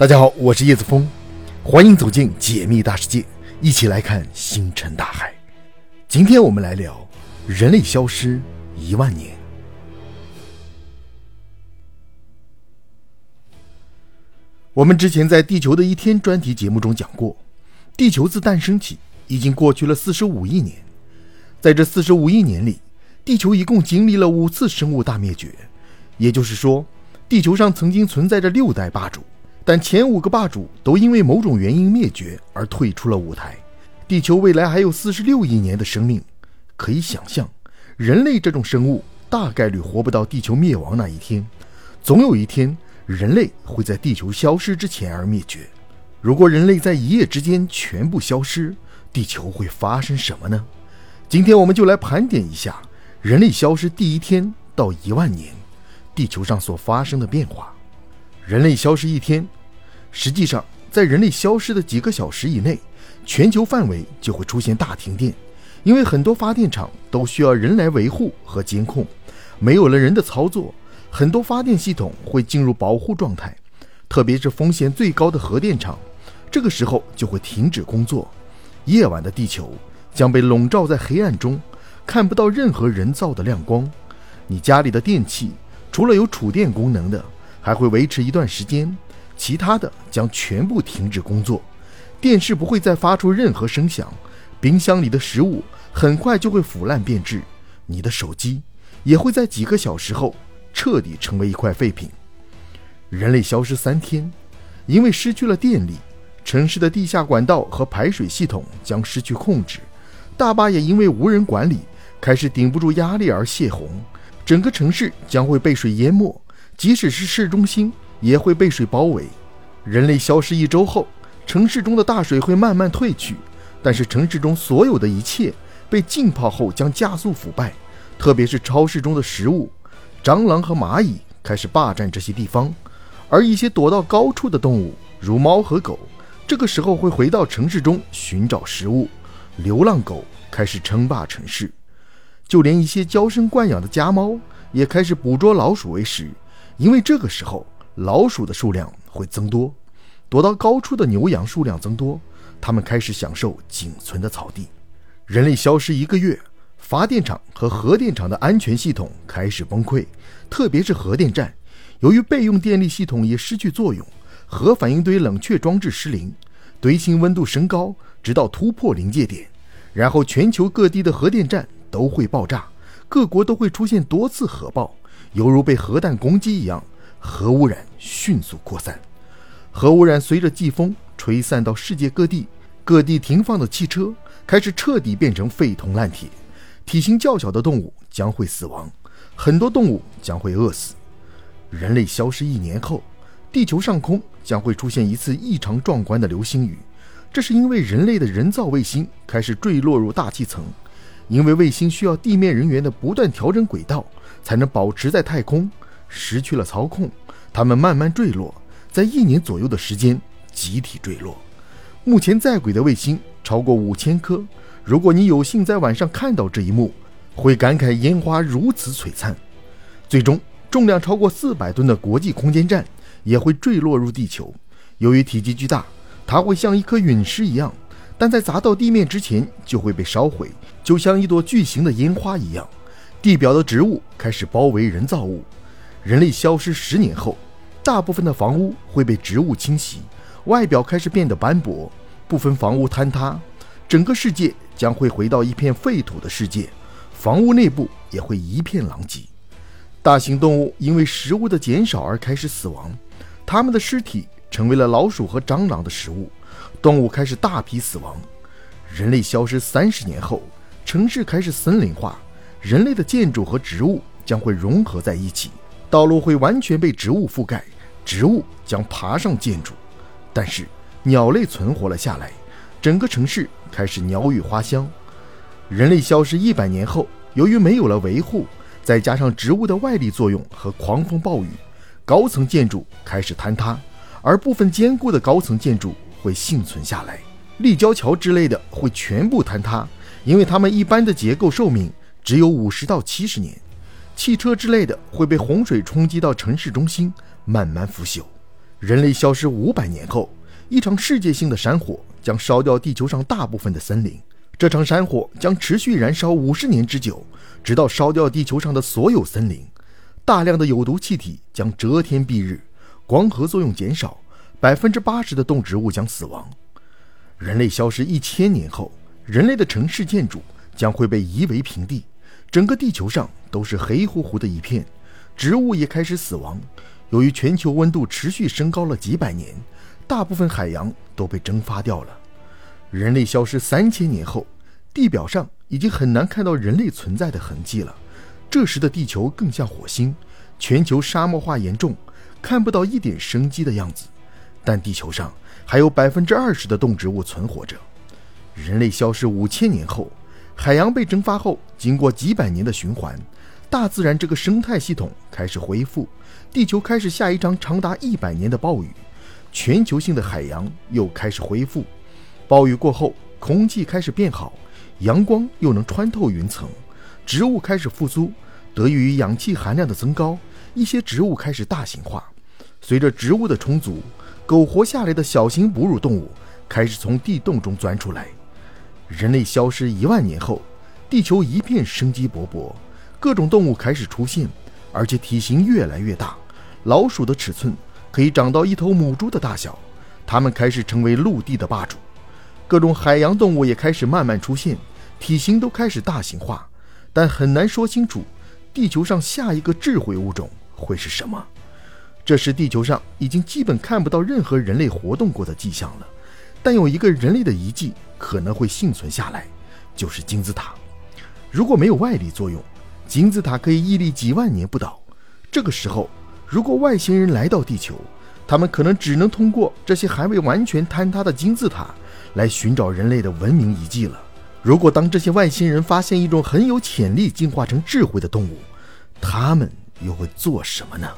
大家好，我是叶子峰，欢迎走进解密大世界，一起来看星辰大海。今天我们来聊人类消失一万年。我们之前在《地球的一天》专题节目中讲过，地球自诞生起已经过去了四十五亿年，在这四十五亿年里，地球一共经历了五次生物大灭绝，也就是说，地球上曾经存在着六代霸主。但前五个霸主都因为某种原因灭绝而退出了舞台，地球未来还有四十六亿年的生命，可以想象，人类这种生物大概率活不到地球灭亡那一天。总有一天，人类会在地球消失之前而灭绝。如果人类在一夜之间全部消失，地球会发生什么呢？今天我们就来盘点一下人类消失第一天到一万年，地球上所发生的变化。人类消失一天。实际上，在人类消失的几个小时以内，全球范围就会出现大停电，因为很多发电厂都需要人来维护和监控，没有了人的操作，很多发电系统会进入保护状态，特别是风险最高的核电厂，这个时候就会停止工作。夜晚的地球将被笼罩在黑暗中，看不到任何人造的亮光。你家里的电器除了有储电功能的，还会维持一段时间。其他的将全部停止工作，电视不会再发出任何声响，冰箱里的食物很快就会腐烂变质，你的手机也会在几个小时后彻底成为一块废品。人类消失三天，因为失去了电力，城市的地下管道和排水系统将失去控制，大坝也因为无人管理开始顶不住压力而泄洪，整个城市将会被水淹没，即使是市中心。也会被水包围。人类消失一周后，城市中的大水会慢慢退去，但是城市中所有的一切被浸泡后将加速腐败，特别是超市中的食物，蟑螂和蚂蚁开始霸占这些地方，而一些躲到高处的动物，如猫和狗，这个时候会回到城市中寻找食物。流浪狗开始称霸城市，就连一些娇生惯养的家猫也开始捕捉老鼠为食，因为这个时候。老鼠的数量会增多，躲到高处的牛羊数量增多，它们开始享受仅存的草地。人类消失一个月，发电厂和核电厂的安全系统开始崩溃，特别是核电站，由于备用电力系统也失去作用，核反应堆冷却装置失灵，堆芯温度升高，直到突破临界点，然后全球各地的核电站都会爆炸，各国都会出现多次核爆，犹如被核弹攻击一样。核污染迅速扩散，核污染随着季风吹散到世界各地，各地停放的汽车开始彻底变成废铜烂铁，体型较小的动物将会死亡，很多动物将会饿死。人类消失一年后，地球上空将会出现一次异常壮观的流星雨，这是因为人类的人造卫星开始坠落入大气层，因为卫星需要地面人员的不断调整轨道，才能保持在太空。失去了操控，它们慢慢坠落，在一年左右的时间集体坠落。目前在轨的卫星超过五千颗。如果你有幸在晚上看到这一幕，会感慨烟花如此璀璨。最终，重量超过四百吨的国际空间站也会坠落入地球。由于体积巨大，它会像一颗陨石一样，但在砸到地面之前就会被烧毁，就像一朵巨型的烟花一样。地表的植物开始包围人造物。人类消失十年后，大部分的房屋会被植物侵袭，外表开始变得斑驳，部分房屋坍塌，整个世界将会回到一片废土的世界，房屋内部也会一片狼藉。大型动物因为食物的减少而开始死亡，它们的尸体成为了老鼠和蟑螂的食物，动物开始大批死亡。人类消失三十年后，城市开始森林化，人类的建筑和植物将会融合在一起。道路会完全被植物覆盖，植物将爬上建筑，但是鸟类存活了下来，整个城市开始鸟语花香。人类消失一百年后，由于没有了维护，再加上植物的外力作用和狂风暴雨，高层建筑开始坍塌，而部分坚固的高层建筑会幸存下来。立交桥之类的会全部坍塌，因为它们一般的结构寿命只有五十到七十年。汽车之类的会被洪水冲击到城市中心，慢慢腐朽。人类消失五百年后，一场世界性的山火将烧掉地球上大部分的森林。这场山火将持续燃烧五十年之久，直到烧掉地球上的所有森林。大量的有毒气体将遮天蔽日，光合作用减少，百分之八十的动植物将死亡。人类消失一千年后，人类的城市建筑将会被夷为平地，整个地球上都是黑乎乎的一片，植物也开始死亡。由于全球温度持续升高了几百年，大部分海洋都被蒸发掉了。人类消失三千年后，地表上已经很难看到人类存在的痕迹了。这时的地球更像火星，全球沙漠化严重，看不到一点生机的样子。但地球上。还有百分之二十的动植物存活着。人类消失五千年后，海洋被蒸发后，经过几百年的循环，大自然这个生态系统开始恢复，地球开始下一场长达一百年的暴雨，全球性的海洋又开始恢复。暴雨过后，空气开始变好，阳光又能穿透云层，植物开始复苏。得益于氧气含量的增高，一些植物开始大型化。随着植物的充足。苟活下来的小型哺乳动物开始从地洞中钻出来。人类消失一万年后，地球一片生机勃勃，各种动物开始出现，而且体型越来越大。老鼠的尺寸可以长到一头母猪的大小，它们开始成为陆地的霸主。各种海洋动物也开始慢慢出现，体型都开始大型化，但很难说清楚地球上下一个智慧物种会是什么。这时，地球上已经基本看不到任何人类活动过的迹象了，但有一个人类的遗迹可能会幸存下来，就是金字塔。如果没有外力作用，金字塔可以屹立几万年不倒。这个时候，如果外星人来到地球，他们可能只能通过这些还未完全坍塌的金字塔来寻找人类的文明遗迹了。如果当这些外星人发现一种很有潜力进化成智慧的动物，他们又会做什么呢？